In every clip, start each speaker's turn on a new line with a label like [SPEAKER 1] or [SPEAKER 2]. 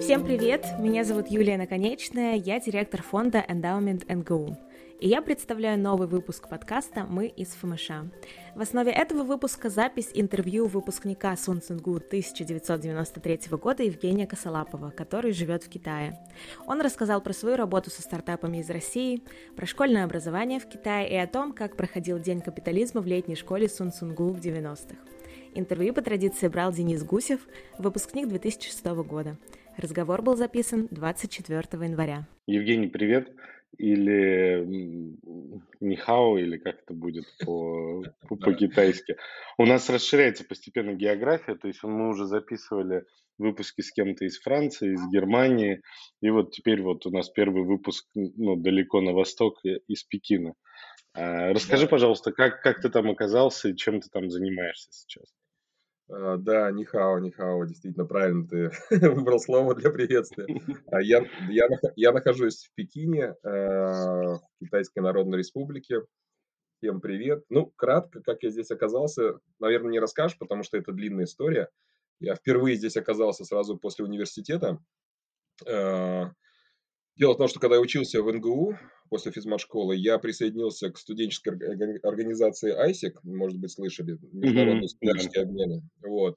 [SPEAKER 1] Всем привет! Меня зовут Юлия Наконечная, я директор фонда Endowment НГУ. И я представляю новый выпуск подкаста «Мы из ФМШ». В основе этого выпуска запись интервью выпускника Сунцингу 1993 года Евгения Косолапова, который живет в Китае. Он рассказал про свою работу со стартапами из России, про школьное образование в Китае и о том, как проходил День капитализма в летней школе Сунцунгу в 90-х. Интервью по традиции брал Денис Гусев, выпускник 2006 года. Разговор был записан 24 января.
[SPEAKER 2] Евгений, привет. Или Нихао, или как это будет по, по-китайски. У нас расширяется постепенно география, то есть мы уже записывали выпуски с кем-то из Франции, из Германии, и вот теперь вот у нас первый выпуск ну, далеко на восток э, из Пекина. А, расскажи, пожалуйста, как, как ты там оказался и чем ты там занимаешься сейчас?
[SPEAKER 3] А, да, нихао, нихао, действительно правильно ты выбрал слово для приветствия. А я, я, я нахожусь в Пекине, э, в Китайской Народной Республике. Всем привет. Ну, кратко, как я здесь оказался, наверное, не расскажешь, потому что это длинная история. Я впервые здесь оказался сразу после университета. Дело в том, что когда я учился в НГУ, после физмат-школы, я присоединился к студенческой организации ISEC, может быть, слышали, Международные mm-hmm. студенческие обмены. Вот.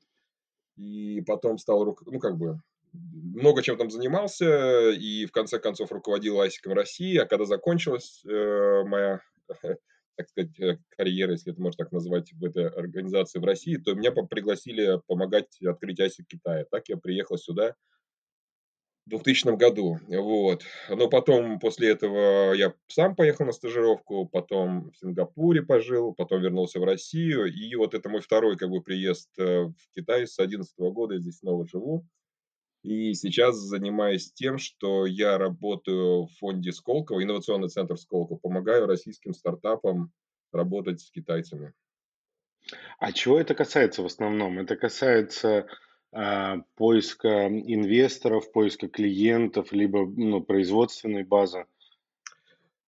[SPEAKER 3] И потом стал, ну, как бы, много чем там занимался, и в конце концов руководил ISEC России, а когда закончилась э, моя, так сказать, э, карьера, если это можно так назвать, в этой организации в России, то меня пригласили помогать открыть ISEC Китая. Так я приехал сюда, 2000 году. Вот. Но потом, после этого, я сам поехал на стажировку, потом в Сингапуре пожил, потом вернулся в Россию. И вот это мой второй как бы, приезд э, в Китай с 2011 года, я здесь снова живу. И сейчас занимаюсь тем, что я работаю в фонде Сколково, инновационный центр Сколково, помогаю российским стартапам работать с китайцами.
[SPEAKER 2] А чего это касается в основном? Это касается поиска инвесторов, поиска клиентов, либо ну, производственной базы?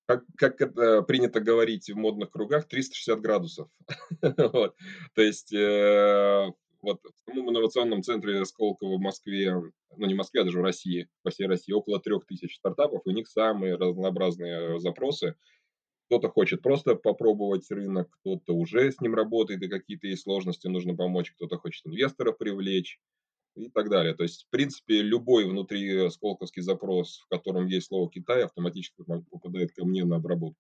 [SPEAKER 3] Как, как это принято говорить в модных кругах, 360 градусов. То есть э, вот в самом инновационном центре Сколково в Москве, ну не в Москве, а даже в России, по всей России, около трех тысяч стартапов, у них самые разнообразные запросы. Кто-то хочет просто попробовать рынок, кто-то уже с ним работает, и какие-то есть сложности, нужно помочь, кто-то хочет инвесторов привлечь и так далее. То есть, в принципе, любой внутри сколковский запрос, в котором есть слово Китай, автоматически попадает ко мне на обработку.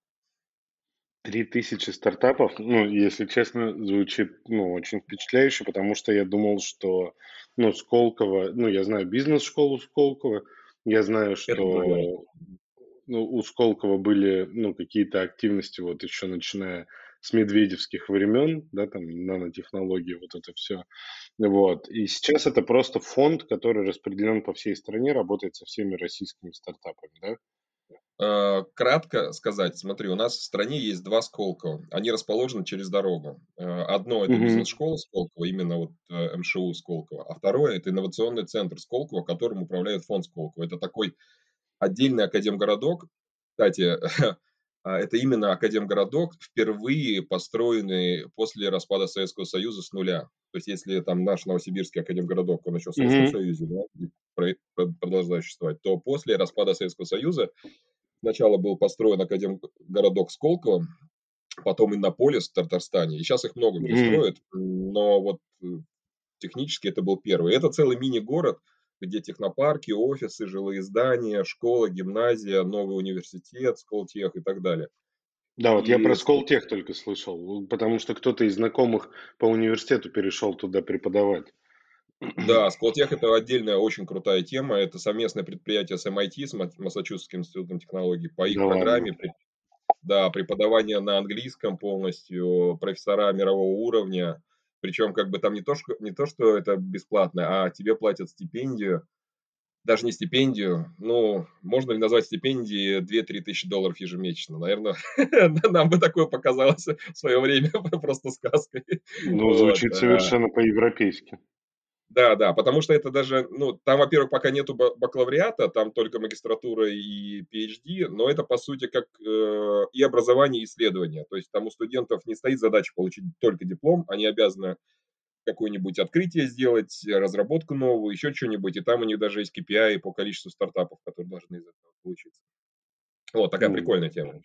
[SPEAKER 2] Три тысячи стартапов, ну, если честно, звучит, ну, очень впечатляюще, потому что я думал, что, ну, Сколково, ну, я знаю бизнес-школу Сколково, я знаю, что ну, у Сколково были, ну, какие-то активности, вот еще начиная с медведевских времен, да, там нанотехнологии, вот это все. Вот. И сейчас это просто фонд, который распределен по всей стране, работает со всеми российскими стартапами, да?
[SPEAKER 3] А, кратко сказать, смотри, у нас в стране есть два Сколково. Они расположены через дорогу. А, одно это бизнес-школа Сколково, именно вот э, МШУ Сколково, а второе это инновационный центр Сколково, которым управляет фонд Сколково. Это такой отдельный академгородок. Кстати, это именно Академгородок, впервые построенный после распада Советского Союза с нуля. То есть, если там наш Новосибирский Академгородок, он еще в Советском mm-hmm. Союзе да, продолжает существовать, то после распада Советского Союза сначала был построен Академгородок Сколково, потом Иннополис в Татарстане, и сейчас их много где mm-hmm. строят, но вот э, технически это был первый. Это целый мини-город – где технопарки, офисы, жилые здания, школа, гимназия, новый университет, Сколтех и так далее.
[SPEAKER 2] Да, вот и... я про Сколтех только слышал, потому что кто-то из знакомых по университету перешел туда преподавать.
[SPEAKER 3] Да, Сколтех это отдельная очень крутая тема. Это совместное предприятие с MIT, с Массачусетским институтом технологий. По их да, программе да, преподавание на английском полностью, профессора мирового уровня. Причем как бы там не то, что, не то, что это бесплатно, а тебе платят стипендию, даже не стипендию, ну, можно ли назвать стипендией 2-3 тысячи долларов ежемесячно? Наверное, нам бы такое показалось в свое время просто сказкой.
[SPEAKER 2] Ну, звучит совершенно по-европейски.
[SPEAKER 3] Да, да, потому что это даже, ну, там, во-первых, пока нету бакалавриата, там только магистратура и PhD, но это, по сути, как э, и образование, и исследование. То есть там у студентов не стоит задача получить только диплом, они обязаны какое-нибудь открытие сделать, разработку новую, еще что-нибудь, и там у них даже есть KPI по количеству стартапов, которые должны из этого получиться. Вот, такая ну, прикольная тема.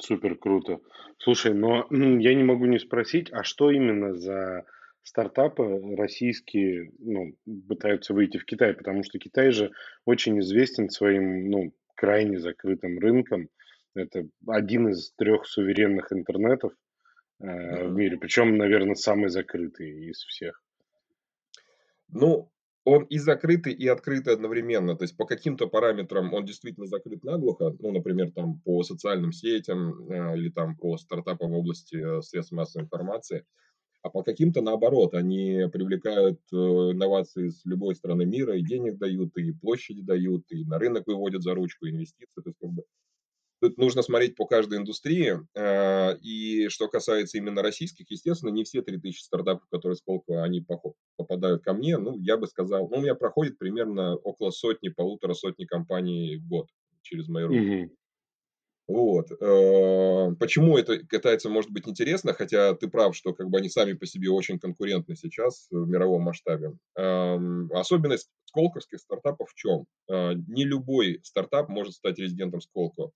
[SPEAKER 2] Супер круто. Слушай, но я не могу не спросить, а что именно за стартапы российские ну, пытаются выйти в Китай, потому что Китай же очень известен своим ну, крайне закрытым рынком. Это один из трех суверенных интернетов э, mm-hmm. в мире, причем, наверное, самый закрытый из всех.
[SPEAKER 3] Ну, он и закрытый, и открытый одновременно. То есть по каким-то параметрам он действительно закрыт наглухо, ну, например, там по социальным сетям э, или там по стартапам в области э, средств массовой информации – а по каким-то наоборот, они привлекают э, инновации с любой страны мира, и денег дают, и площади дают, и на рынок выводят за ручку инвестиции. То есть, как бы, тут нужно смотреть по каждой индустрии. Э, и что касается именно российских, естественно, не все 3000 стартапов, которые сколько они попадают ко мне, ну, я бы сказал, ну, у меня проходит примерно около сотни, полутора сотни компаний в год через мои руки. Mm-hmm. Вот. Э, почему это катается, может быть, интересно, хотя ты прав, что как бы они сами по себе очень конкурентны сейчас в мировом масштабе. Эм, особенность сколковских стартапов в чем? Э, не любой стартап может стать резидентом Сколково, э,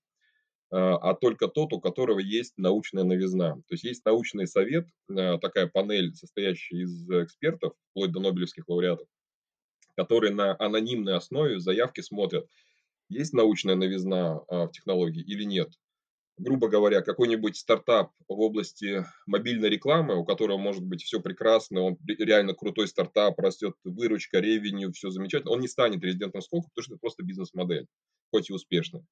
[SPEAKER 3] а только тот, у которого есть научная новизна. То есть есть научный совет, такая панель, состоящая из экспертов, вплоть до нобелевских лауреатов, которые на анонимной основе заявки смотрят – есть научная новизна а, в технологии или нет. Грубо говоря, какой-нибудь стартап в области мобильной рекламы, у которого может быть все прекрасно, он реально крутой стартап, растет выручка, ревеню, все замечательно, он не станет резидентом сколько, потому что это просто бизнес-модель, хоть и успешная.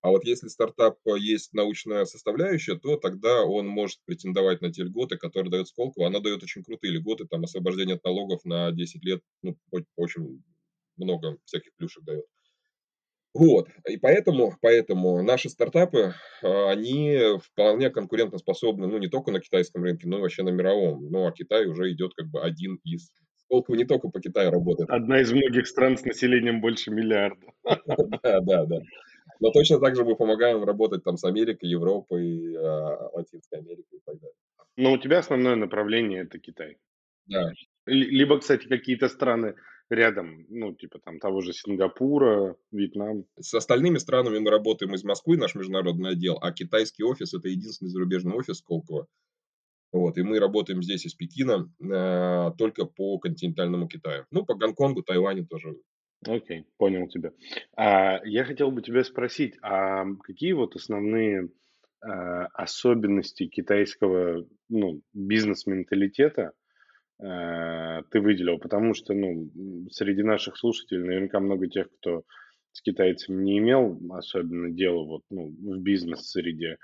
[SPEAKER 3] А вот если стартап есть научная составляющая, то тогда он может претендовать на те льготы, которые дает Сколково. Она дает очень крутые льготы, там освобождение от налогов на 10 лет, ну, очень много всяких плюшек дает. Вот, и поэтому, поэтому наши стартапы, а, они вполне конкурентоспособны, ну, не только на китайском рынке, но и вообще на мировом. Ну, а Китай уже идет как бы один из Сколково не только по Китаю работает.
[SPEAKER 2] Одна из многих стран с населением больше миллиарда.
[SPEAKER 3] Да, да, да. Но точно так же мы помогаем работать там с Америкой, Европой, а, Латинской Америкой и так далее.
[SPEAKER 2] Но у тебя основное направление это Китай.
[SPEAKER 3] Да.
[SPEAKER 2] Либо, кстати, какие-то страны рядом, ну, типа там того же Сингапура, Вьетнам.
[SPEAKER 3] С остальными странами мы работаем из Москвы, наш международный отдел, а китайский офис – это единственный зарубежный офис Сколково. Вот, и мы работаем здесь из Пекина э, только по континентальному Китаю. Ну, по Гонконгу, Тайваню тоже.
[SPEAKER 2] Окей, okay, понял тебя. А, я хотел бы тебя спросить, а какие вот основные а, особенности китайского ну, бизнес-менталитета – ты выделил, потому что, ну, среди наших слушателей наверняка много тех, кто с китайцами не имел особенно дела вот, ну, в бизнес-среде.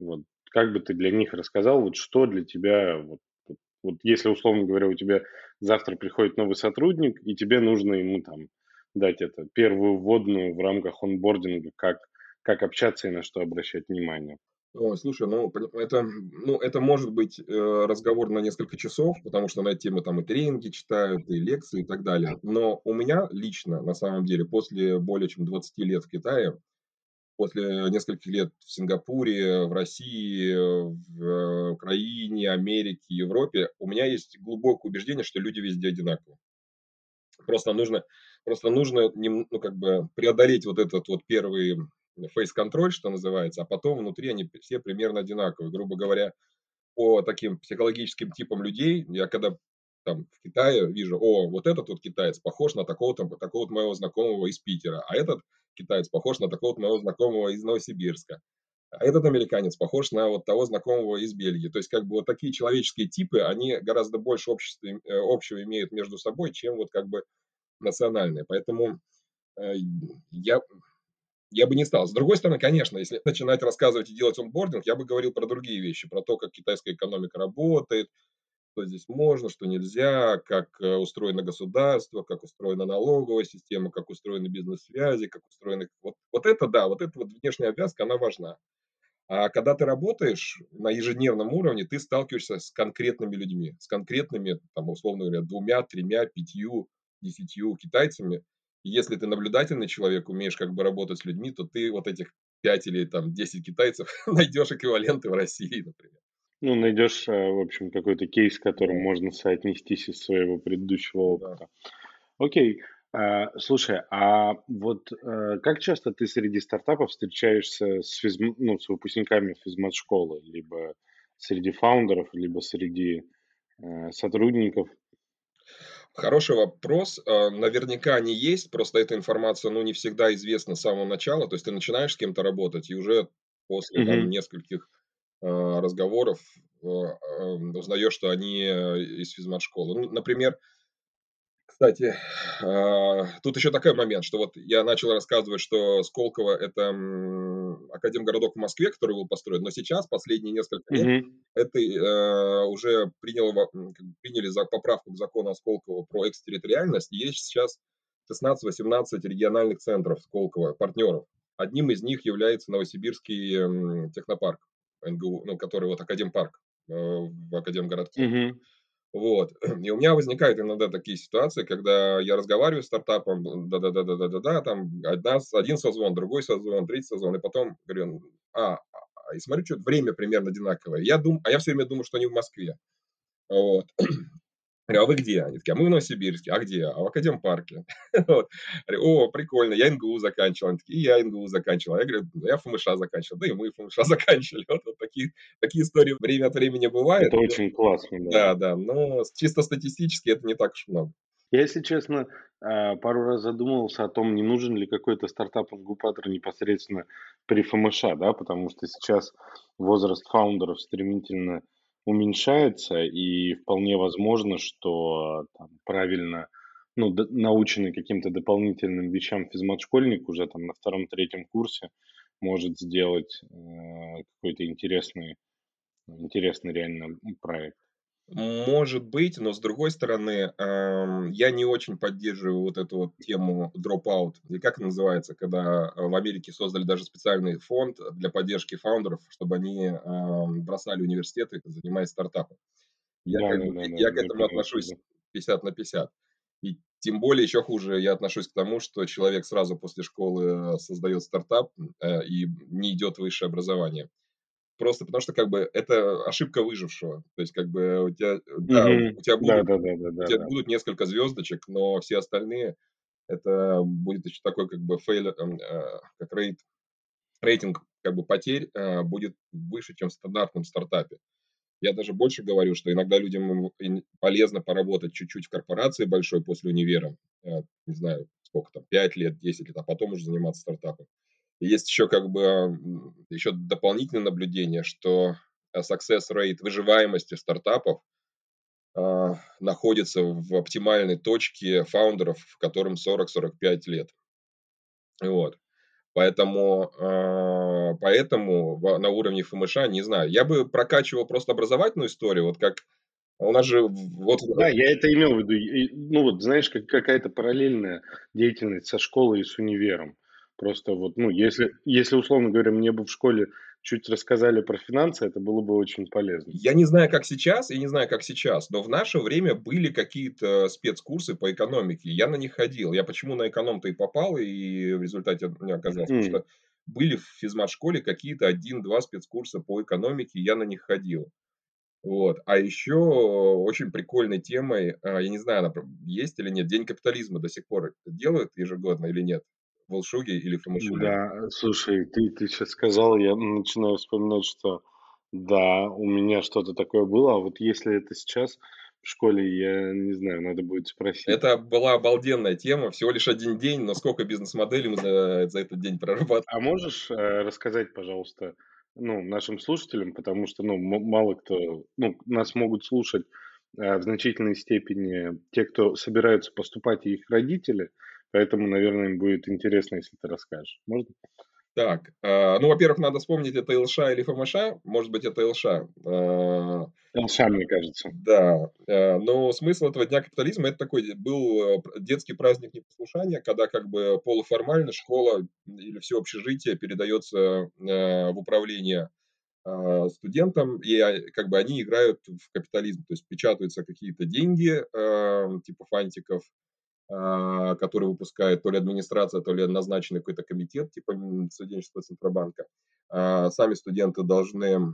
[SPEAKER 2] Вот, как бы ты для них рассказал, вот что для тебя, вот, вот, вот если, условно говоря, у тебя завтра приходит новый сотрудник, и тебе нужно ему там дать это первую вводную в рамках онбординга, как, как общаться и на что обращать внимание.
[SPEAKER 3] Ой, слушай, ну это, ну это может быть э, разговор на несколько часов, потому что на эти темы там и тренинги читают, и лекции и так далее. Но у меня лично, на самом деле, после более чем 20 лет в Китае, после нескольких лет в Сингапуре, в России, в э, Украине, Америке, Европе, у меня есть глубокое убеждение, что люди везде одинаковы. Просто нужно, просто нужно ну, как бы преодолеть вот этот вот первый фейс-контроль, что называется, а потом внутри они все примерно одинаковые. Грубо говоря, по таким психологическим типам людей, я когда там в Китае вижу, о, вот этот вот китаец похож на такого-то такого -то моего знакомого из Питера, а этот китаец похож на такого-то моего знакомого из Новосибирска, а этот американец похож на вот того знакомого из Бельгии. То есть как бы вот такие человеческие типы, они гораздо больше общества, э, общего имеют между собой, чем вот как бы национальные. Поэтому э, я я бы не стал. С другой стороны, конечно, если начинать рассказывать и делать онбординг, я бы говорил про другие вещи, про то, как китайская экономика работает, что здесь можно, что нельзя, как э, устроено государство, как устроена налоговая система, как устроены бизнес-связи, как устроены... Вот, вот это да, вот эта вот внешняя обвязка, она важна. А когда ты работаешь на ежедневном уровне, ты сталкиваешься с конкретными людьми, с конкретными, там, условно говоря, двумя, тремя, пятью, десятью китайцами. Если ты наблюдательный человек, умеешь как бы работать с людьми, то ты вот этих пять или там десять китайцев найдешь эквиваленты в России, например.
[SPEAKER 2] Ну, найдешь, э, в общем, какой-то кейс, с которым можно соотнестись из своего предыдущего опыта. Окей. А, слушай, а вот э, как часто ты среди стартапов встречаешься с, физ, ну, с выпускниками физмат-школы, либо среди фаундеров, либо среди э, сотрудников?
[SPEAKER 3] Хороший вопрос. А, наверняка они есть, просто эта информация, ну, не всегда известна с самого начала. То есть ты начинаешь с кем-то работать, и уже после там, нескольких а, разговоров узнаешь, что они э, из физмат-школы. Ну, например, кстати, тут еще такой момент, что вот я начал рассказывать, что Сколково – это академгородок в Москве, который был построен, но сейчас, последние несколько лет, mm-hmm. это э, уже приняло, приняли за поправку к закону о Сколково про экстерриториальность, есть сейчас 16-18 региональных центров Сколково, партнеров. Одним из них является Новосибирский технопарк, НГУ, ну, который вот Академпарк э, в Академгородке. Mm-hmm. Вот. И у меня возникают иногда такие ситуации, когда я разговариваю с стартапом, да-да-да-да-да-да, там одна, один созвон, другой созвон, третий созвон, и потом говорю, а, а и смотрю, что время примерно одинаковое. Я дум, а я все время думаю, что они в Москве. Вот. Говорю, а вы где? Они такие, а мы в Новосибирске. А где? А в Академпарке. вот. Говорю, о, прикольно, я НГУ заканчивал. Они такие, и я НГУ заканчивал. Я говорю, я ФМШ заканчивал. Да и мы ФМШ заканчивали. Вот, вот такие, такие истории время от времени бывают.
[SPEAKER 2] Это очень классно,
[SPEAKER 3] да. Да, да, но чисто статистически это не так уж много.
[SPEAKER 2] Я, если честно, а, пару раз задумывался о том, не нужен ли какой-то стартап-ингубатор непосредственно при ФМШ, да, потому что сейчас возраст фаундеров стремительно уменьшается, и вполне возможно, что там, правильно ну, наученный каким-то дополнительным вещам физмат-школьник уже там на втором-третьем курсе может сделать э, какой-то интересный, интересный реально проект.
[SPEAKER 3] Может быть, но с другой стороны, я не очень поддерживаю вот эту вот тему dropout, или как это называется, когда в Америке создали даже специальный фонд для поддержки фаундеров, чтобы они бросали университеты, занимаясь стартапом. Я, да, как, да, я да, к этому отношусь 50 на 50. И тем более еще хуже я отношусь к тому, что человек сразу после школы э, создает стартап э, и не идет высшее образование просто потому что как бы это ошибка выжившего. То есть как бы у тебя, да, mm-hmm. у тебя, будут, да, да, да, да, у тебя да. будут несколько звездочек, но все остальные это будет еще такой как бы fail, эм, э, как rate, рейтинг как бы потерь э, будет выше, чем в стандартном стартапе. Я даже больше говорю, что иногда людям полезно поработать чуть-чуть в корпорации большой после универа, э, не знаю, сколько там, 5 лет, 10 лет, а потом уже заниматься стартапом. Есть еще как бы еще дополнительное наблюдение, что э, success rate выживаемости стартапов э, находится в оптимальной точке фаундеров, которым 40-45 лет. Вот. Поэтому, э, поэтому на уровне ФМШ, не знаю, я бы прокачивал просто образовательную историю, вот как у нас же вот...
[SPEAKER 2] Да, я это имел в виду. Ну вот, знаешь, как какая-то параллельная деятельность со школой и с универом. Просто вот, ну, если, если, условно говоря, мне бы в школе чуть рассказали про финансы, это было бы очень полезно.
[SPEAKER 3] Я не знаю, как сейчас, и не знаю, как сейчас, но в наше время были какие-то спецкурсы по экономике. Я на них ходил. Я почему на эконом-то и попал, и в результате не оказался, mm. что были в физмат-школе какие-то один-два спецкурса по экономике, я на них ходил. Вот. А еще очень прикольной темой, а, я не знаю, она есть или нет, День капитализма до сих пор делают ежегодно или нет? Волшуге или Фомашуле?
[SPEAKER 2] Да, слушай, ты, ты сейчас сказал, я начинаю вспоминать, что да, у меня что-то такое было, а вот если это сейчас в школе, я не знаю, надо будет спросить.
[SPEAKER 3] Это была обалденная тема, всего лишь один день, но сколько бизнес-моделей мы за, за этот день прорабатывали.
[SPEAKER 2] А можешь э, рассказать, пожалуйста, ну, нашим слушателям, потому что, ну, мало кто, ну, нас могут слушать э, в значительной степени те, кто собираются поступать, и их родители – Поэтому, наверное, им будет интересно, если ты расскажешь. Можно?
[SPEAKER 3] Так, э, ну, во-первых, надо вспомнить, это ЛШ или ФМШ. Может быть, это ЛШ.
[SPEAKER 2] Э, ЛШ, мне кажется.
[SPEAKER 3] Да. Э, но смысл этого Дня капитализма, это такой был детский праздник непослушания, когда как бы полуформально школа или все общежитие передается в управление а, студентам, и а, как бы они играют в капитализм, то есть печатаются какие-то деньги, а, типа фантиков, которые выпускает то ли администрация, то ли назначенный какой-то комитет, типа студенческого центробанка. Сами студенты должны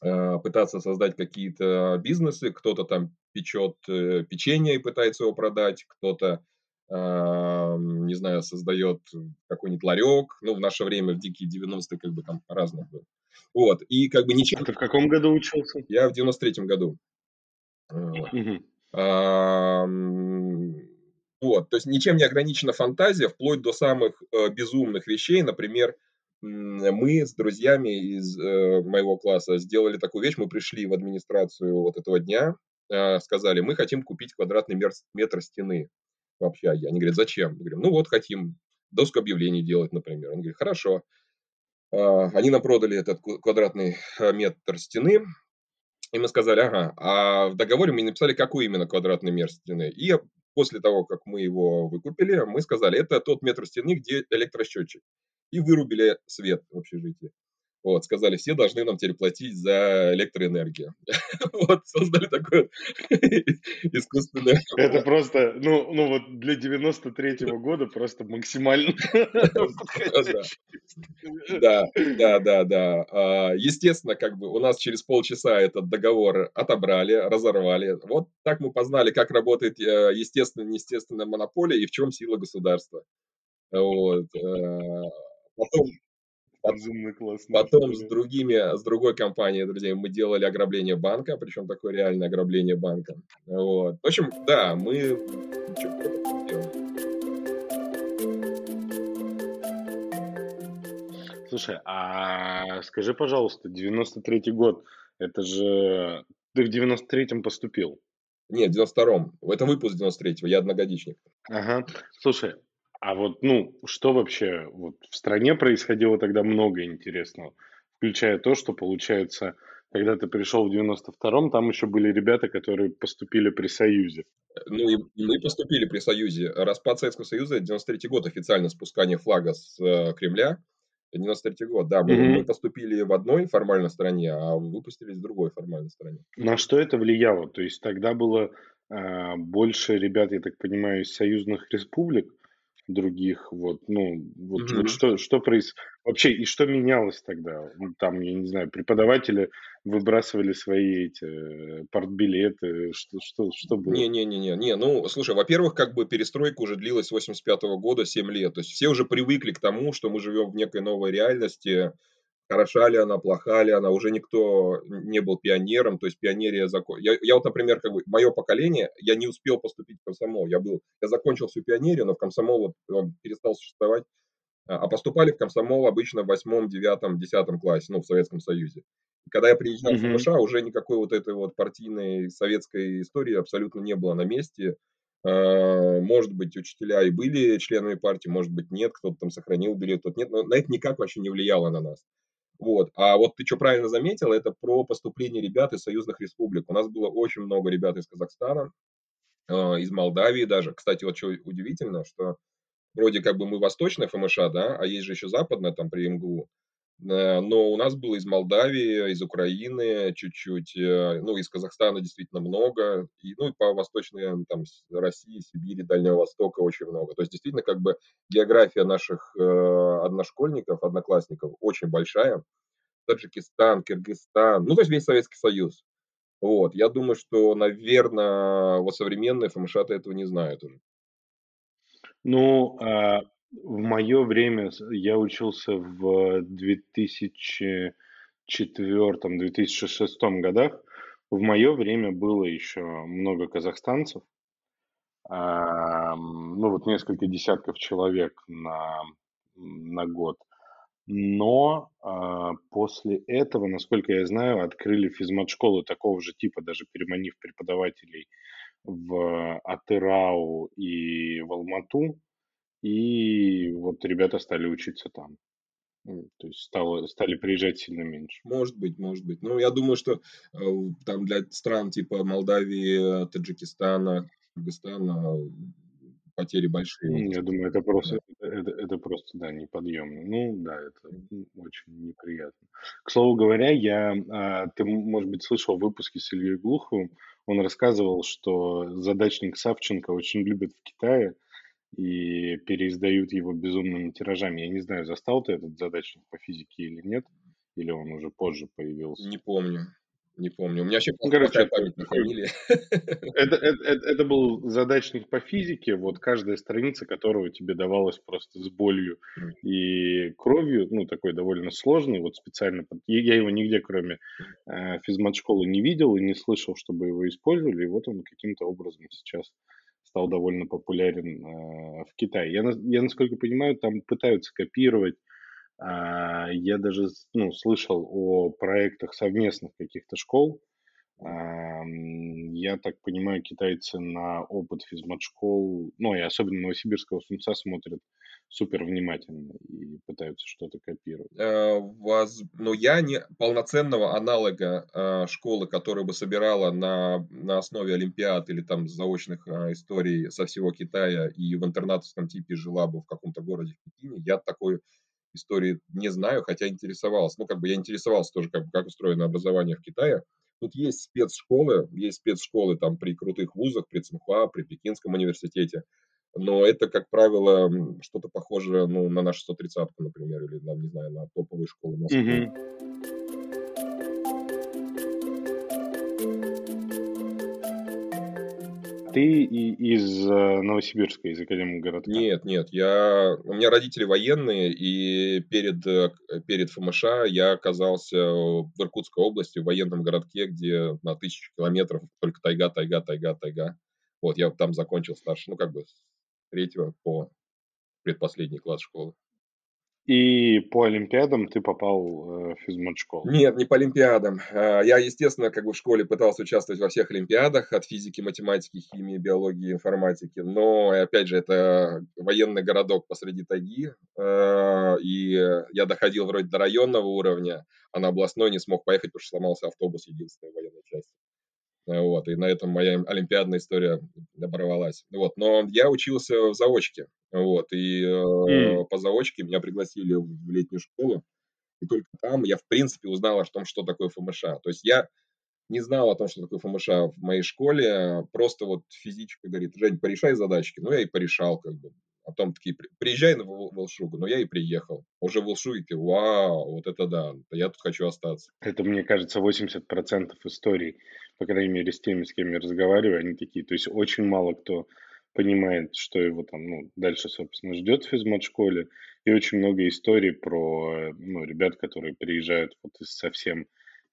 [SPEAKER 3] пытаться создать какие-то бизнесы, кто-то там печет э, печенье и пытается его продать, кто-то не знаю, создает какой-нибудь ларек. Ну, в наше время, в дикие 90-е, как бы там разное было. Вот, и как бы ничем...
[SPEAKER 2] А ты в каком году учился?
[SPEAKER 3] Я в 93-м году. Угу. А, вот, то есть ничем не ограничена фантазия, вплоть до самых э, безумных вещей. Например, мы с друзьями из э, моего класса сделали такую вещь. Мы пришли в администрацию вот этого дня, э, сказали, мы хотим купить квадратный метр стены в общаге. Они говорят, зачем? Мы говорим, ну вот хотим доску объявлений делать, например. Они говорят, хорошо. А, они нам продали этот квадратный э, метр стены, и мы сказали, ага, а в договоре мы написали, какой именно квадратный метр стены. И после того, как мы его выкупили, мы сказали, это тот метр стены, где электросчетчик. И вырубили свет в общежитии. Вот, сказали, все должны нам теперь платить за электроэнергию. Вот, создали такое искусственное...
[SPEAKER 2] Это просто, ну, ну вот для 93-го года просто максимально
[SPEAKER 3] Да, да, да, да. А, естественно, как бы у нас через полчаса этот договор отобрали, разорвали. Вот так мы познали, как работает э, естественная, неестественная монополия и в чем сила государства. Вот. Э, потом
[SPEAKER 2] Безумно классно.
[SPEAKER 3] Потом с другими, с другой компанией, друзья, мы делали ограбление банка, причем такое реальное ограбление банка. Вот. В общем, да, мы
[SPEAKER 2] Слушай, а скажи, пожалуйста, 93-й год, это же ты в 93-м поступил?
[SPEAKER 3] Нет, в 92-м. Это выпуск 93-го, я одногодичник.
[SPEAKER 2] Ага. Слушай, а вот, ну, что вообще вот в стране происходило тогда много интересного, включая то, что, получается, когда ты пришел в 92-м, там еще были ребята, которые поступили при Союзе.
[SPEAKER 3] Ну и, и мы поступили при Союзе. Распад Советского Союза, 93 год, официально спускание флага с э, Кремля, 93 год, да, мы, mm-hmm. мы поступили в одной формальной стране, а выпустились в другой формальной стране.
[SPEAKER 2] На что это влияло? То есть тогда было э, больше ребят, я так понимаю, из союзных республик, других, вот, ну, вот, вот что, что происходит, вообще, и что менялось тогда? Ну, там, я не знаю, преподаватели выбрасывали свои эти э, портбилеты, что, что, что было?
[SPEAKER 3] Не-не-не, не, ну, слушай, во-первых, как бы перестройка уже длилась с 85 -го года 7 лет, то есть все уже привыкли к тому, что мы живем в некой новой реальности, хороша ли она, плоха ли она, уже никто не был пионером, то есть пионерия закон... Я, я вот, например, как бы, мое поколение, я не успел поступить в комсомол, я был, я закончил всю пионерию, но в комсомол вот, он перестал существовать, а, а поступали в комсомол обычно в восьмом, девятом, десятом классе, ну, в Советском Союзе. И когда я приезжал mm-hmm. в США, уже никакой вот этой вот партийной советской истории абсолютно не было на месте. А, может быть, учителя и были членами партии, может быть, нет, кто-то там сохранил билет, кто-то нет, но на это никак вообще не влияло на нас. Вот. А вот ты что правильно заметил, это про поступление ребят из союзных республик. У нас было очень много ребят из Казахстана, э, из Молдавии даже. Кстати, вот что удивительно, что вроде как бы мы восточная ФМШ, да, а есть же еще западная там при МГУ. Э, но у нас было из Молдавии, из Украины чуть-чуть, э, ну, из Казахстана действительно много, и, ну, и по восточной, там, России, Сибири, Дальнего Востока очень много. То есть, действительно, как бы география наших э, одношкольников, одноклассников очень большая. Таджикистан, Киргизстан, ну, то есть весь Советский Союз. Вот, я думаю, что, наверное, вот современные ФМШ этого не знают уже.
[SPEAKER 2] Ну, а в мое время я учился в 2004-2006 годах. В мое время было еще много казахстанцев, ну вот несколько десятков человек на, на год. Но а, после этого, насколько я знаю, открыли физмат-школы такого же типа, даже переманив преподавателей в Атырау и в Алмату. И вот ребята стали учиться там. То есть стало, стали приезжать сильно меньше.
[SPEAKER 3] Может быть, может быть. Ну, я думаю, что э, там для стран типа Молдавии, Таджикистана, Кыргызстана потери большие.
[SPEAKER 2] Я думаю, это просто, это, это просто, да, неподъемно. Ну, да, это очень неприятно. К слову говоря, я, а, ты, может быть, слышал выпуски с Ильей Глуховым, он рассказывал, что задачник Савченко очень любят в Китае и переиздают его безумными тиражами. Я не знаю, застал ты этот задачник по физике или нет, или он уже позже появился.
[SPEAKER 3] Не помню. Не помню. У меня вообще
[SPEAKER 2] Ну, короче,
[SPEAKER 3] память на фамилии.
[SPEAKER 2] Это, это, это, это был задачник по физике, вот каждая страница которого тебе давалась просто с болью и кровью, ну, такой довольно сложный, вот специально, я его нигде, кроме э, физмат-школы, не видел и не слышал, чтобы его использовали, и вот он каким-то образом сейчас стал довольно популярен э, в Китае. Я, я, насколько понимаю, там пытаются копировать а, Я даже ну, слышал о проектах совместных каких-то школ. Я так понимаю, китайцы на опыт физмат-школ, ну и особенно Новосибирского СУМСа смотрят супер внимательно и пытаются что-то копировать.
[SPEAKER 3] Э, Но я не полноценного аналога э, школы, которая бы собирала на, на основе олимпиад или там заочных э, историй со всего Китая и в интернатовском типе жила бы в каком-то городе в Пекине, я такой истории не знаю, хотя интересовался. Ну, как бы я интересовался тоже, как, как устроено образование в Китае. Тут есть спецшколы, есть спецшколы там при крутых вузах, при ЦМХА, при Пекинском университете. Но это, как правило, что-то похожее ну, на нашу 130-ку, например, или, там, не знаю, на топовые школы Москвы.
[SPEAKER 2] Мгм. Ты и из э, Новосибирска, из Академгородка?
[SPEAKER 3] Нет, нет, я... У меня родители военные, и перед, э, перед ФМШ я оказался в Иркутской области, в военном городке, где на тысячу километров только тайга, тайга, тайга, тайга. Вот, я там закончил старший, ну, как бы третьего по предпоследний класс школы.
[SPEAKER 2] И по Олимпиадам ты попал э, в физмат-школу.
[SPEAKER 3] Нет, не по Олимпиадам. А, Я, естественно, как бы в школе пытался участвовать во всех Олимпиадах от физики, математики, химии, биологии, информатики. Но, опять же, это военный городок посреди тайги. а, И я доходил вроде до районного уровня, а на областной не смог поехать, потому что сломался автобус единственной военной части. А, Вот, и на этом моя олимпиадная история оборвалась. Вот, но я учился в заочке, вот, и
[SPEAKER 2] М.
[SPEAKER 3] по заочке меня пригласили в летнюю школу, и только там я, в принципе, узнал о том, что такое ФМШ. То есть я не знал о том, что такое ФМШ в моей школе, просто вот физичка говорит, Жень, порешай задачки. Ну, я и порешал, как бы. А потом такие, «При- приезжай на Вол- Волшугу. Ну, я и приехал. Уже в Волшуге, такие, вау, вот это да, я тут хочу остаться.
[SPEAKER 2] Это, мне кажется, 80% историй, по крайней мере, с теми, с кем я разговариваю, они такие. То есть очень мало кто понимает, что его там ну, дальше, собственно, ждет в физмат-школе. И очень много историй про ну, ребят, которые приезжают вот из совсем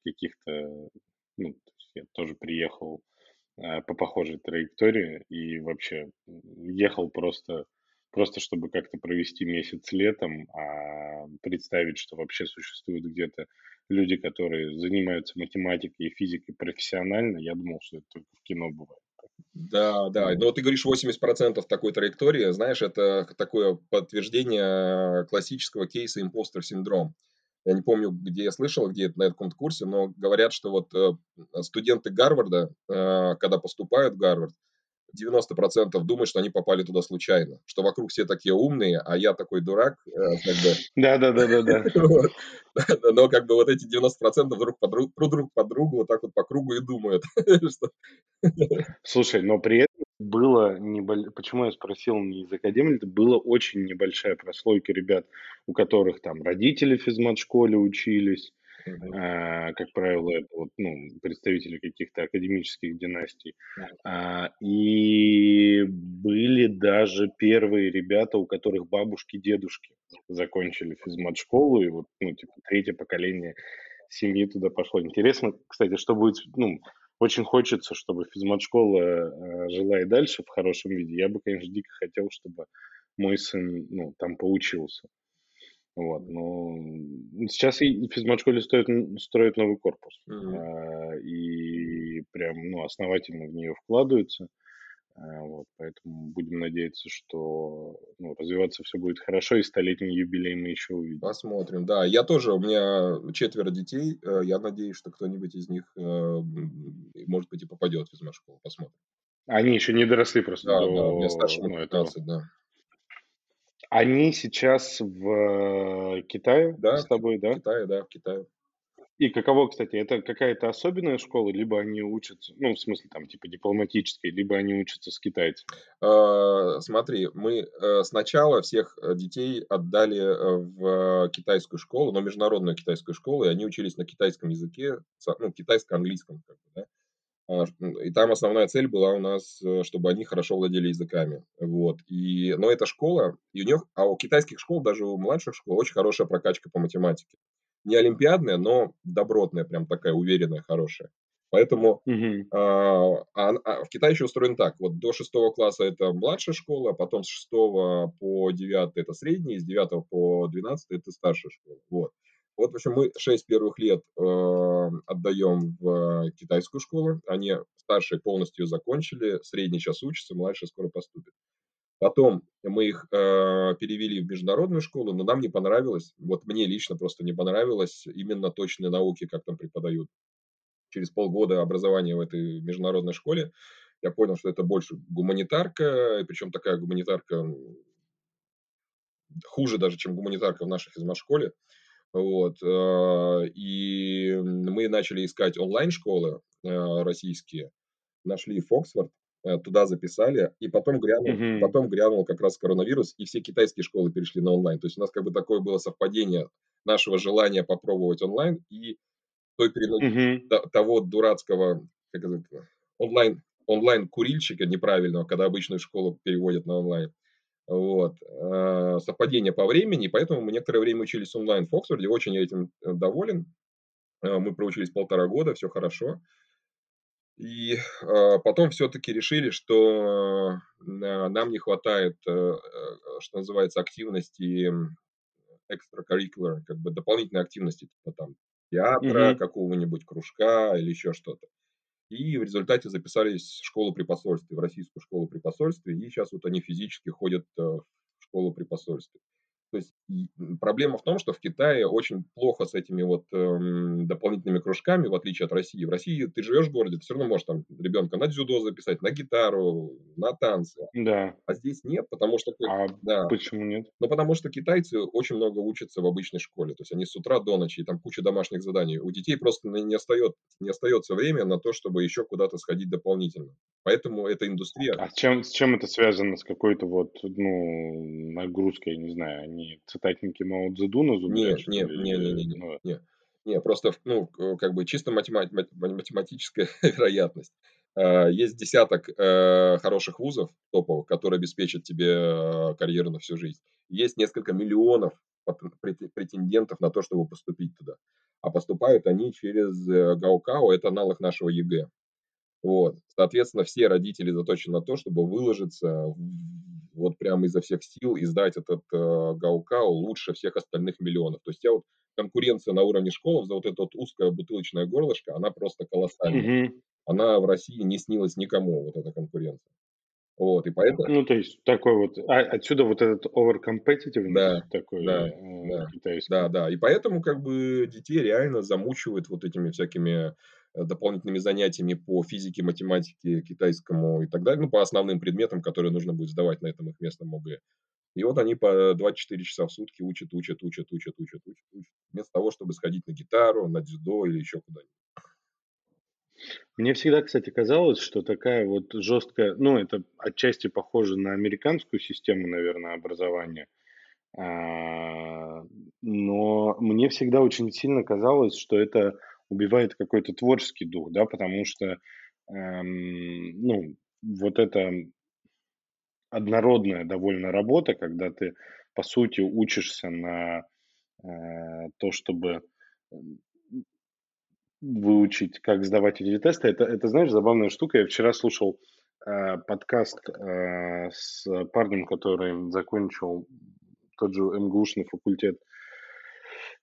[SPEAKER 2] каких-то... Ну, я тоже приехал э, по похожей траектории и вообще ехал просто просто чтобы как-то провести месяц летом, а представить, что вообще существуют где-то люди, которые занимаются математикой и физикой профессионально, я думал, что это только в кино бывает.
[SPEAKER 3] Да, да. Но вот ты говоришь 80% такой траектории, знаешь, это такое подтверждение классического кейса импостер синдром. Я не помню, где я слышал, где это на каком-то курсе, но говорят, что вот э, студенты Гарварда, э, когда поступают в Гарвард, 90% думают, что они попали туда случайно, что вокруг все такие умные, а я такой дурак,
[SPEAKER 2] Да, да, да, да, да.
[SPEAKER 3] Но как бы вот эти 90% друг по друг, друг по другу вот так вот по кругу и думают.
[SPEAKER 2] Слушай, но при этом было небольшое... Почему я спросил не из академии? Это была очень небольшая прослойка ребят, у которых там родители в физмат-школе учились, А, как правило, это вот, ну, представители каких-то академических династий. А, и были даже первые ребята, у которых бабушки, дедушки закончили физмат-школу, и вот, ну, типа, третье поколение семьи туда пошло. Интересно, кстати, что будет, ну, очень хочется, чтобы физмат-школа э, жила и дальше в хорошем виде. Я бы, конечно, дико хотел, чтобы мой сын, ну, там поучился. Вот, но м, сейчас и физмат-школе стоит, строят новый корпус. А, И прям, ну, основательно в нее вкладываются. А, Вот, поэтому будем надеяться, что ну, развиваться все будет хорошо, и столетний юбилей мы еще увидим.
[SPEAKER 3] Посмотрим, да. Я тоже, у меня четверо детей. э, Я надеюсь, что кто-нибудь из них, э, может быть, и попадет в физмат-школу. Посмотрим.
[SPEAKER 2] Они еще не доросли просто
[SPEAKER 3] Да,
[SPEAKER 2] до
[SPEAKER 3] да, у меня старшему
[SPEAKER 2] ну, этого.
[SPEAKER 3] 15, да.
[SPEAKER 2] Они сейчас в Китае
[SPEAKER 3] Да,
[SPEAKER 2] с
[SPEAKER 3] в
[SPEAKER 2] тобой,
[SPEAKER 3] в
[SPEAKER 2] да?
[SPEAKER 3] Китае, да, в Китае.
[SPEAKER 2] И каково, кстати, это какая-то особенная школа, либо они учатся, ну, в смысле, там, типа дипломатической, либо они учатся с китайцами?
[SPEAKER 3] А, смотри, мы э, сначала всех э, детей отдали э, в китайскую школу, но международную китайскую школу, и они учились на китайском языке, ну, китайско-английском, как бы, да. А, И там основная цель была у нас, э, чтобы они хорошо владели языками. Вот. И, но эта школа, и у них, а у китайских школ, даже у младших школ, очень хорошая прокачка по математике. Не олимпиадная, но добротная, прям такая уверенная, хорошая. Поэтому
[SPEAKER 2] Мгм.
[SPEAKER 3] а, а- а в Китае еще устроен так. Вот до шестого класса это младшая школа, потом с шестого по девятый это средняя, с девятого по двенадцатый это старшая школа. Вот. Вот, в общем, мы шесть первых лет э, отдаем в китайскую школу. Они старшие полностью закончили, средний сейчас учатся, младшие скоро поступят. Потом мы их э, перевели в международную школу, но нам не понравилось, вот мне лично просто не понравилось именно точные науки, как там преподают. Через полгода образования в этой международной школе я понял, что это больше гуманитарка, и причем такая гуманитарка хуже даже, чем гуманитарка в нашей физмат-школе. Вот. э, И мы начали искать онлайн-школы э, российские, нашли Фоксфорд, э, туда записали, и потом грянул,
[SPEAKER 2] Мгм.
[SPEAKER 3] потом грянул как раз коронавирус, и все китайские школы перешли на онлайн. То есть у нас как бы такое было совпадение нашего желания попробовать онлайн и той
[SPEAKER 2] Мгм.
[SPEAKER 3] то- того дурацкого как это, онлайн, онлайн-курильщика неправильного, когда обычную школу переводят на онлайн. Вот. э, Совпадение по времени, поэтому мы некоторое время учились онлайн в Оксфорде, очень этим э, доволен. Э, Мы проучились полтора года, все хорошо. И потом все-таки решили, что нам не хватает, что называется, активности extracurricular, как бы дополнительной активности, типа там театра,
[SPEAKER 2] Мгм.
[SPEAKER 3] какого-нибудь кружка или еще что-то. И в результате записались в школу при посольстве, в российскую школу при посольстве, и сейчас вот они физически ходят э, в школу при посольстве. То есть проблема в том, что в Китае очень плохо с этими вот эм, дополнительными кружками, в отличие от России. В России ты живешь в городе, ты все равно можешь там ребенка на дзюдо записать, на гитару, на танцы.
[SPEAKER 2] Да.
[SPEAKER 3] А здесь нет, потому что,
[SPEAKER 2] А
[SPEAKER 3] да,
[SPEAKER 2] почему нет?
[SPEAKER 3] ну, потому что китайцы очень много учатся в обычной школе. То есть они с утра до ночи, и там куча домашних заданий. У детей просто не не остается, не остается время на то, чтобы еще куда-то сходить дополнительно. Поэтому эта индустрия...
[SPEAKER 2] А с чем, с чем это связано? С какой-то вот, ну, нагрузкой, я не знаю, они цитатники Мао Цзэдуна зубрят, что
[SPEAKER 3] не,
[SPEAKER 2] ли?
[SPEAKER 3] не, не,
[SPEAKER 2] Или,
[SPEAKER 3] не, не,
[SPEAKER 2] ну,
[SPEAKER 3] не. Не, просто, ну, как бы чисто матема- мат- математическая вероятность. А, Есть десяток э, хороших вузов топовых, которые обеспечат тебе э, карьеру на всю жизнь. Есть несколько миллионов претендентов на то, чтобы поступить туда. А поступают они через э, Гаокао, это аналог нашего ЕГЭ. Вот. Соответственно, все родители заточены на то, чтобы выложиться вот прямо изо всех сил и сдать этот э, Гаукао лучше всех остальных миллионов. То есть я вот конкуренция на уровне школ за вот это вот узкое бутылочное горлышко, она просто колоссальная.
[SPEAKER 2] Мгм.
[SPEAKER 3] Она в России не снилась никому, вот эта конкуренция. Вот, и поэтому,
[SPEAKER 2] Ну, то есть такой вот, а, отсюда вот этот overcompetitiveness
[SPEAKER 3] да,
[SPEAKER 2] такой
[SPEAKER 3] да,
[SPEAKER 2] э,
[SPEAKER 3] да,
[SPEAKER 2] китайский.
[SPEAKER 3] да, да. И поэтому как бы детей реально замучивают вот этими всякими дополнительными занятиями по физике, математике, китайскому и так далее, ну, по основным предметам, которые нужно будет сдавать на этом их местном ОГЭ. И вот они по 24 часа в сутки учат, учат, учат, учат, учат, учат, учат, вместо того, чтобы сходить на гитару, на дзюдо или еще куда-нибудь.
[SPEAKER 2] Мне всегда, кстати, казалось, что такая вот жесткая, ну, это отчасти похоже на американскую систему, наверное, образования. А, Но мне всегда очень сильно казалось, что это убивает какой-то творческий дух, да, потому что, эм, ну, вот это однородная довольно работа, когда ты, по сути, учишься на э, то, чтобы м, выучить, как сдавать эти тесты. Это, это знаешь, забавная штука. Я вчера слушал э, подкаст э, с парнем, который закончил тот же МГУшный факультет,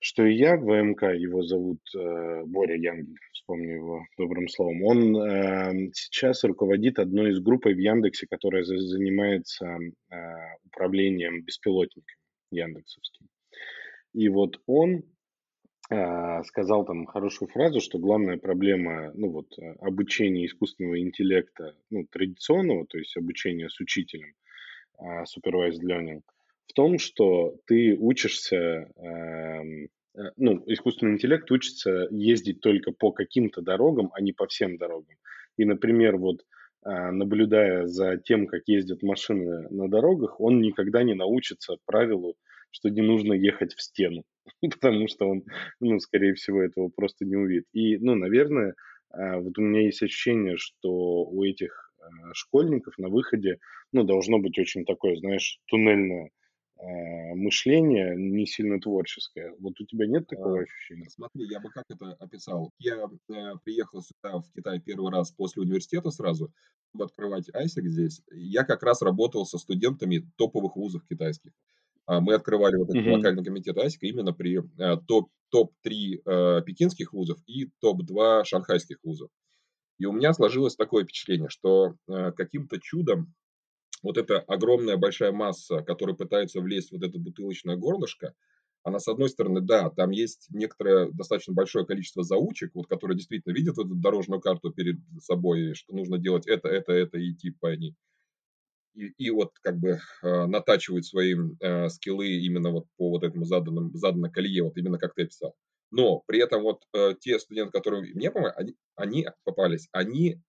[SPEAKER 2] что и я, ВМК, его зовут э, Боря Янгель, вспомню его добрым словом. Он э, сейчас руководит одной из групп в Яндексе, которая за- занимается э, управлением беспилотниками яндексовскими. И вот он а, сказал там хорошую фразу, что главная проблема, ну вот, э, обучения искусственного интеллекта, ну, традиционного, то есть обучения с учителем, а, supervised learning, в том, что ты учишься, эм, э, ну, искусственный интеллект учится ездить только по каким-то дорогам, а не по всем дорогам. И, например, вот а, наблюдая за тем, как ездят машины на дорогах, он никогда не научится правилу, что не нужно ехать в стену. потому что он, ну, скорее всего, этого просто не увидит. И, ну, наверное, а, вот у меня есть ощущение, что у этих а, школьников на выходе, ну, должно быть очень такое, знаешь, туннельное мышление, не сильно творческое. Вот у тебя нет такого ощущения?
[SPEAKER 3] Смотри, я бы как это описал. Я э, приехал сюда, в Китай, первый раз после университета сразу, чтобы открывать ISEC здесь. Я как раз работал со студентами топовых вузов китайских. А, мы открывали вот этот
[SPEAKER 2] Мгм.
[SPEAKER 3] локальный комитет АСИКа именно при э, топ, топ-3 э, пекинских вузов и топ-2 шанхайских вузов. И у меня сложилось такое впечатление, что э, каким-то чудом вот эта огромная большая масса, которая пытается влезть в вот это бутылочное горлышко, она, с одной стороны, да, там есть некоторое достаточно большое количество заучек, вот, которые действительно видят вот эту дорожную карту перед собой, что нужно делать это, это, это, и идти по ней и, и вот как бы э, натачивают свои э, скиллы именно вот по вот этому заданному, заданной колее, вот именно как ты описал. Но при этом вот э, те студенты, которые мне помогли, они, они попались, они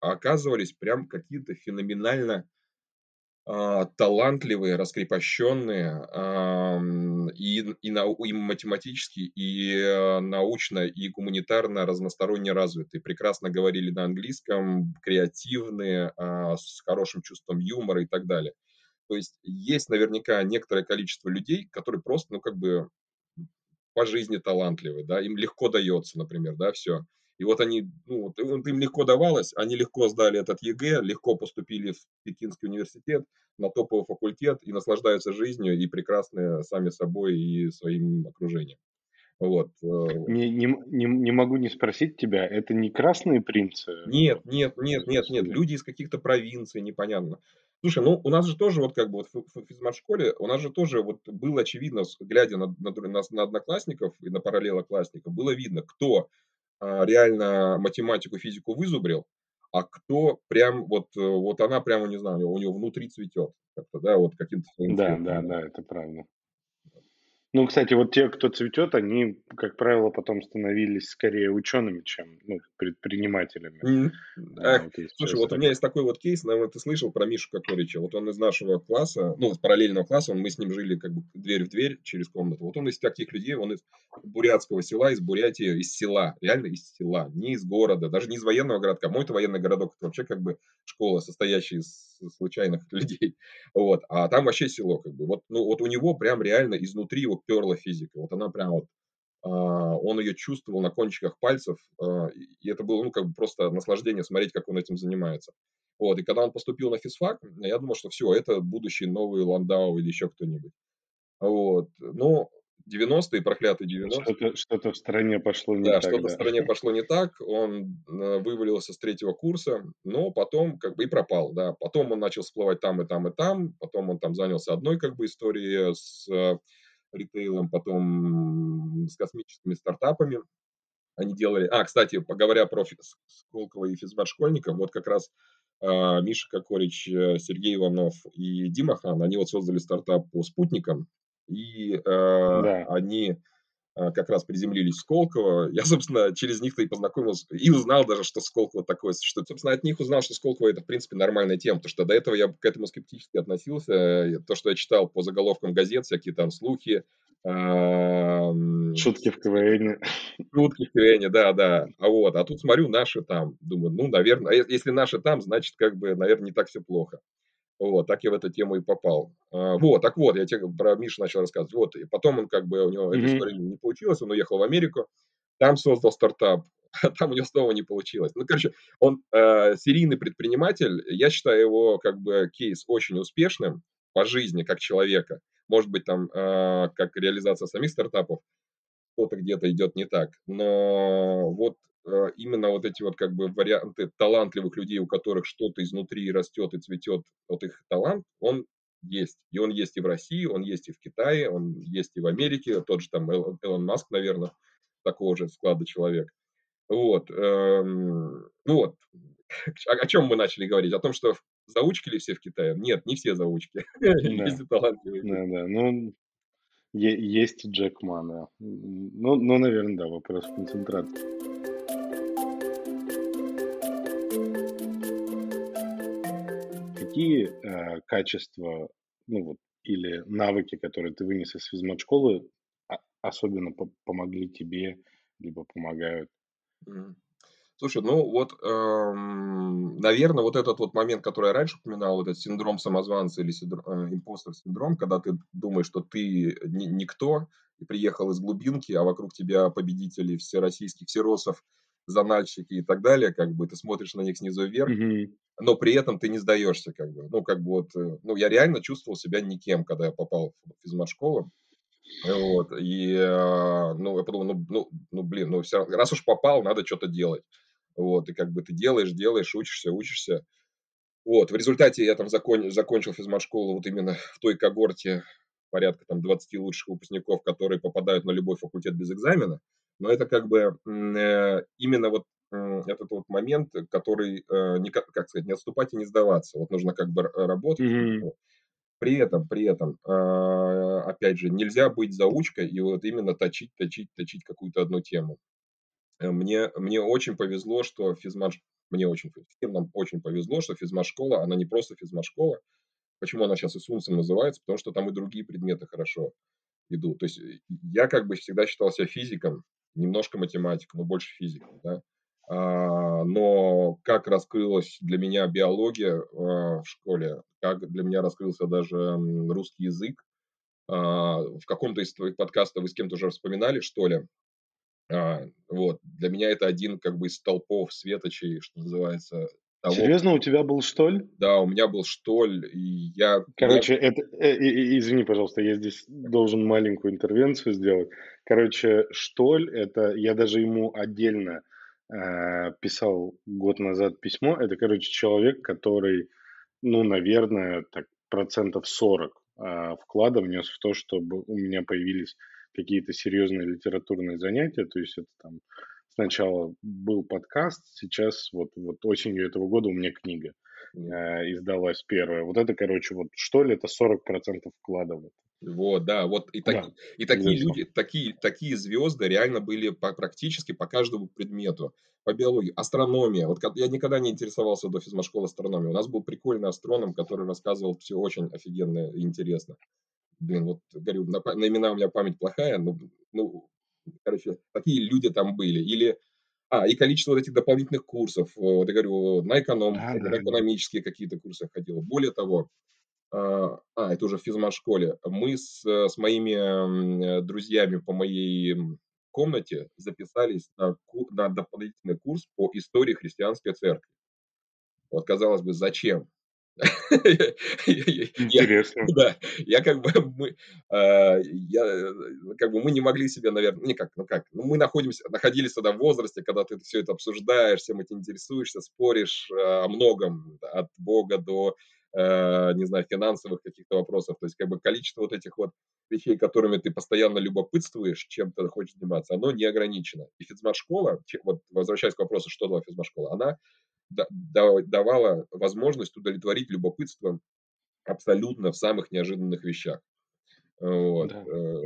[SPEAKER 3] оказывались прям какие-то феноменально талантливые, раскрепощенные и, и, нау, и математически, и э, научно, и гуманитарно разносторонне развитые. Прекрасно говорили на английском, креативные, а, с хорошим чувством юмора и так далее. То есть есть наверняка некоторое количество людей, которые просто, ну, как бы по жизни талантливы, да, им легко дается, например, да, все. И вот они, ну, вот им легко давалось, они легко сдали этот ЕГЭ, легко поступили в Пекинский университет, на топовый факультет и наслаждаются жизнью и прекрасны сами собой и своим окружением. Вот. Э,
[SPEAKER 2] не, не, не, не могу не спросить тебя, это не красные принцы?
[SPEAKER 3] Нет, нет, нет, нет, нет. Люди из каких-то провинций, непонятно. Слушай, ну у нас же тоже вот как бы вот в физмат-школе, у нас же тоже вот было очевидно, глядя на, на, на, на одноклассников и на параллелоклассников, было видно, кто реально математику, физику вызубрил, а кто прям вот, э, вот она прямо, не знаю, у него внутри цветет. Как-то, да, вот каким-то
[SPEAKER 2] своим Да, цветом, да, да, это правда. Ну, кстати, вот те, кто цветет, они, как правило, потом становились скорее учеными, чем ну, предпринимателями.
[SPEAKER 3] Mm. Да, вот Слушай, вот у меня есть такой вот кейс, наверное, ты слышал про Мишу Кокорича. Вот он из нашего класса, ну, из параллельного класса, он, мы с ним жили как бы дверь в дверь через комнату. Вот он из таких людей, он из бурятского села, из Бурятии, из села, реально из села, не из города, даже не из военного городка. Мой-то военный городок, это вообще как бы школа, состоящая из случайных людей. Вот. А там вообще село как бы. Вот, ну, вот у него прям реально изнутри его перла физика. Вот она прям вот, а, он ее чувствовал на кончиках пальцев, а, и это было, ну, как бы просто наслаждение смотреть, как он этим занимается. Вот, и когда он поступил на физфак, я думал, что все, это будущий новый Ландау или еще кто-нибудь. Вот, но 90-е, проклятые 90-е.
[SPEAKER 2] Что-то, что в стране пошло не
[SPEAKER 3] да,
[SPEAKER 2] так.
[SPEAKER 3] Что-то да, что-то в стране пошло не так. Он э, вывалился с третьего курса, но потом как бы и пропал, да. Потом он начал всплывать там и там и там. Потом он там занялся одной как бы историей с э, ритейлом, потом с космическими стартапами. Они делали... А, кстати, поговоря про Сколково и физмат школьников, вот как раз э, Миша Кокорич, э, Сергей Иванов и Дима Хан, они вот создали стартап по спутникам, и э, да. они как раз приземлились в Сколково. Я, собственно, через них-то и познакомился, и узнал даже, что Сколково такое существует. Собственно, от них узнал, что Сколково это, в принципе, нормальная тема, потому что до этого я к этому скептически относился. То, что я читал по заголовкам газет, всякие там слухи,
[SPEAKER 2] Шутки в КВН.
[SPEAKER 3] Шутки в КВН, да, да. А вот, а тут смотрю, наши там. Думаю, ну, наверное, а если наши там, значит, как бы, наверное, не так все плохо. Вот, так я в эту тему и попал. А, вот, так вот, я тебе про Мишу начал рассказывать. Вот, и потом он как бы, у него mm-hmm. эта история не получилась, он уехал в Америку, там создал стартап, а там у него снова не получилось. Ну, короче, он э, серийный предприниматель, я считаю его как бы кейс очень успешным по жизни как человека. Может быть, там, э, как реализация самих стартапов, что-то где-то идет не так. Но вот Э, именно вот эти вот как бы варианты талантливых людей, у которых что-то изнутри растет и цветет, вот их талант, он есть. И он есть и в России, он есть и в Китае, он есть и в Америке, тот же там Элон Маск, наверное. такого же склада человек. Вот. Эм, ну вот. О, о чем мы начали говорить? О том, что заучки ли все в Китае? Нет, не все заучки. Есть и талантливые.
[SPEAKER 2] Да, да. Ну, есть Джек Ма, да. Ну, ну, наверное, да, вопрос концентрации. Какие э, качества, ну вот, или навыки, которые ты вынес из физмат-школы, а, особенно по- помогли тебе, либо помогают?
[SPEAKER 3] Слушай, ну вот, эм, наверное, вот этот вот момент, который я раньше упоминал, вот этот синдром самозванца или синдром, э, импостер-синдром, когда ты думаешь, что ты ни- никто, и приехал из глубинки, а вокруг тебя победители всероссийских всеросов, занальщики и так далее, как бы ты смотришь на них снизу вверх,
[SPEAKER 2] Мгм.
[SPEAKER 3] но при этом ты не сдаешься, как бы. Ну, как бы вот, э, ну, я реально чувствовал себя никем, когда я попал в физмат-школу. Вот, и, э, ну, я подумал, ну, ну, ну, блин, ну, все, раз уж попал, надо что-то делать. Вот, и как бы ты делаешь, делаешь, учишься, учишься. Вот, в результате я там закон, закончил физмат-школу вот именно в той когорте порядка там 20 лучших выпускников, которые попадают на любой факультет без экзамена. Но это как бы э, именно вот этот вот момент, который, э, не, как, сказать, не отступать и не сдаваться. Вот нужно как бы работать.
[SPEAKER 2] Мгм.
[SPEAKER 3] При этом, при этом, а, опять же, нельзя быть заучкой и вот именно точить, точить, точить какую-то одну тему. Э, мне, мне очень повезло, что физмат, мне очень, нам очень повезло, что физмат-школа, она не просто физмат-школа. Почему она сейчас и СУНСом называется? Потому что там и другие предметы хорошо идут. То есть э, я как бы всегда считал себя физиком, немножко математиком, но больше физиком, да. А, но как раскрылась для меня биология а, в школе, как для меня раскрылся даже русский язык. А, в каком-то из твоих подкастов вы с кем-то уже вспоминали, что ли? Вот. Для меня это один как бы из столпов светочей, что называется,
[SPEAKER 2] того. Серьезно, у тебя был штоль?
[SPEAKER 3] Да, у меня был штоль, и я...
[SPEAKER 2] Короче, я... это, э, извини, пожалуйста, я здесь должен маленькую интервенцию сделать. Короче, штоль, это я даже ему отдельно э, писал год назад письмо. Это, короче, человек, который, ну, наверное, так процентов 40 э, вклада внес в то, чтобы у меня появились какие-то серьезные литературные занятия. То есть это там сначала был подкаст, сейчас вот, вот осенью этого года у меня книга э, издалась первая. Вот это, короче, вот что ли, это 40% вклада в это.
[SPEAKER 3] Вот, да, вот и, так, да, и такие люди, такие, такие звезды реально были по, практически по каждому предмету. По биологии, астрономия. Вот я никогда не интересовался до физмат-школы астрономии. У нас был прикольный астроном, который рассказывал все очень офигенно и интересно. Блин, вот говорю, на, на имена у меня память плохая, но ну, короче, такие люди там были. Или, а, и количество вот этих дополнительных курсов. Вот я говорю, на эконом, да, на экономические какие-то курсы ходил. Более того, а, а, это уже в физмат-школе, мы с, с моими друзьями по моей комнате записались на, на дополнительный курс по истории христианской церкви. Вот, казалось бы, зачем?
[SPEAKER 2] Интересно.
[SPEAKER 3] Я, да, я как бы мы, э, я, как бы мы не могли себе, наверное, никак, ну как, ну мы находимся, находились тогда в возрасте, когда ты все это обсуждаешь, всем этим интересуешься, споришь э, о многом, от Бога до, э, не знаю, финансовых каких-то вопросов, то есть как бы количество вот этих вот вещей, которыми ты постоянно любопытствуешь, чем ты хочешь заниматься, оно не ограничено. И физмат-школа, вот возвращаясь к вопросу, что дала физмат-школа, она давала возможность удовлетворить любопытство абсолютно в самых неожиданных вещах. Вот. Да. Э,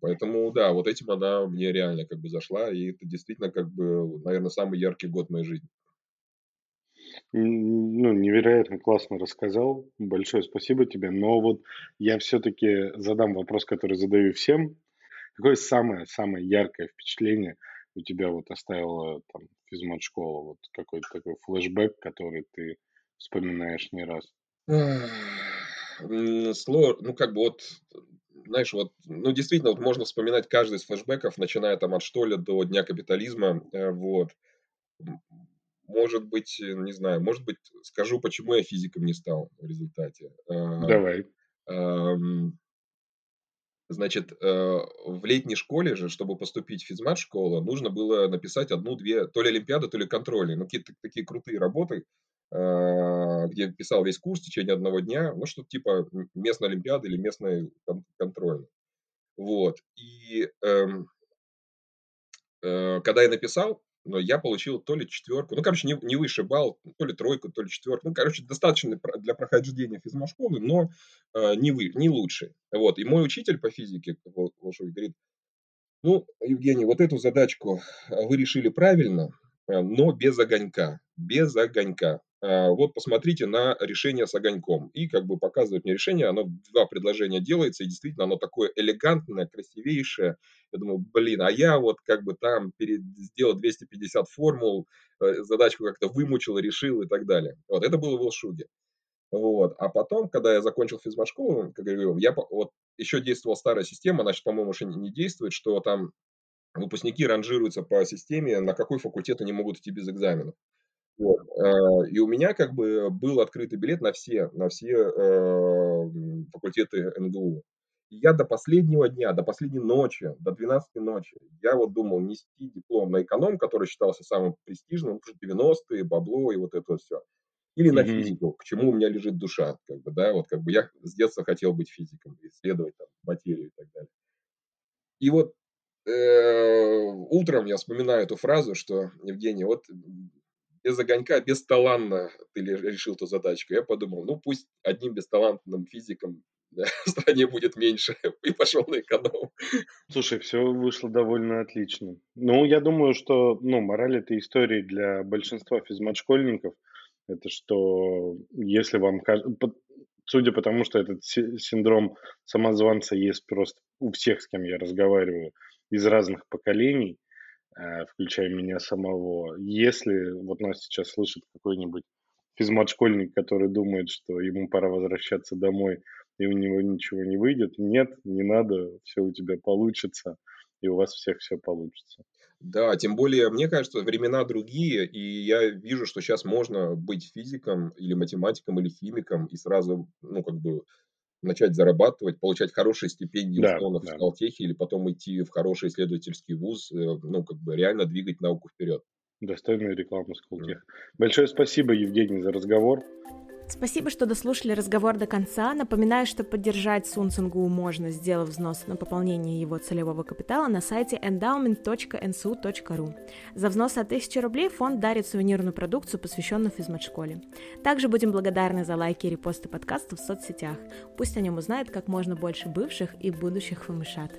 [SPEAKER 3] поэтому, да, вот этим она мне реально как бы зашла, и это действительно как бы, наверное, самый яркий год моей жизни.
[SPEAKER 2] Ну, невероятно классно рассказал. Большое спасибо тебе. Но вот я все-таки задам вопрос, который задаю всем. Какое самое-самое яркое впечатление у тебя вот оставила там физмат-школа? Вот какой-то такой флешбэк, который ты вспоминаешь не раз.
[SPEAKER 3] Сложно, ну как бы вот, знаешь, вот, ну действительно, вот можно вспоминать каждый из флешбеков, начиная там от Штоля до Дня капитализма, э, вот. Может быть, не знаю, может быть, скажу, почему я физиком не стал в результате.
[SPEAKER 2] А, Давай.
[SPEAKER 3] Значит, э, в летней школе же, чтобы поступить в физмат-школу, нужно было написать одну-две, то ли олимпиады, то ли контрольные. Ну, какие-то такие крутые работы, а, где писал весь курс в течение одного дня, ну, что-то типа местной олимпиады или местной контрольной. Вот. И эм, э, когда я написал, но я получил то ли четверку, ну, короче, не, не выше балл, то ли тройку, то ли четверку. Ну, короче, достаточно для прохождения физмашколы, но э, не, вы, не лучше. Вот. И мой учитель по физике, Волшовик, говорит, ну, Евгений, вот эту задачку вы решили правильно, э, но без огонька. Без огонька. А, вот посмотрите на решение с огоньком. И как бы показывает мне решение, оно два предложения делается, и действительно оно такое элегантное, красивейшее. Я думаю, блин, а я вот как бы там перед, сделал 250 формул, э, задачку как-то вымучил, решил и так далее. Вот это было в Волшуге. Вот. А потом, когда я закончил физмат-школу, как я говорю, я вот еще действовала старая система, она по-моему, уже не действует, что там выпускники ранжируются по системе, на какой факультет они могут идти без экзаменов. Вот. Э, и у меня как бы был открытый билет на все, на все э, факультеты НГУ. И я до последнего дня, до последней ночи, до 12 ночи, я вот думал нести диплом на эконом, который считался самым престижным, 90-е, бабло и вот это все. Или на физику, к чему у меня лежит душа, как бы, да, вот как бы я с детства хотел быть физиком, исследовать там материю и так далее. И вот э, утром я вспоминаю эту фразу, что, Евгений, вот без огонька, бесталанно ты решил эту задачку. Я подумал, ну пусть одним бесталантным физиком да, в стране будет меньше, и пошел на эконом.
[SPEAKER 2] Слушай, все вышло довольно отлично. Ну, я думаю, что ну, мораль этой истории для большинства физмат-школьников – это что если вам судя по тому, что этот синдром самозванца есть просто у всех, с кем я разговариваю, из разных поколений – включая меня самого. Если вот нас сейчас слышит какой-нибудь физмат-школьник, который думает, что ему пора возвращаться домой, и у него ничего не выйдет, нет, не надо, все у тебя получится, и у вас всех все получится.
[SPEAKER 3] Да, тем более, мне кажется, времена другие, и я вижу, что сейчас можно быть физиком или математиком или химиком и сразу, ну, как бы начать зарабатывать, получать хорошие стипендии да, условно да. в Скалтехе или потом идти в хороший исследовательский вуз, э, ну, как бы реально двигать науку вперед.
[SPEAKER 2] Достойная реклама Скалтех. Mm. Большое спасибо, Евгений, за разговор.
[SPEAKER 1] Спасибо, что дослушали разговор до конца. Напоминаю, что поддержать Сунценгу можно, сделав взнос на пополнение его целевого капитала на сайте endowment.nsu.ru. За взнос от 1000 рублей фонд дарит сувенирную продукцию, посвященную физмат-школе. Также будем благодарны за лайки и репосты подкаста в соцсетях. Пусть о нем узнает как можно больше бывших и будущих фомышат.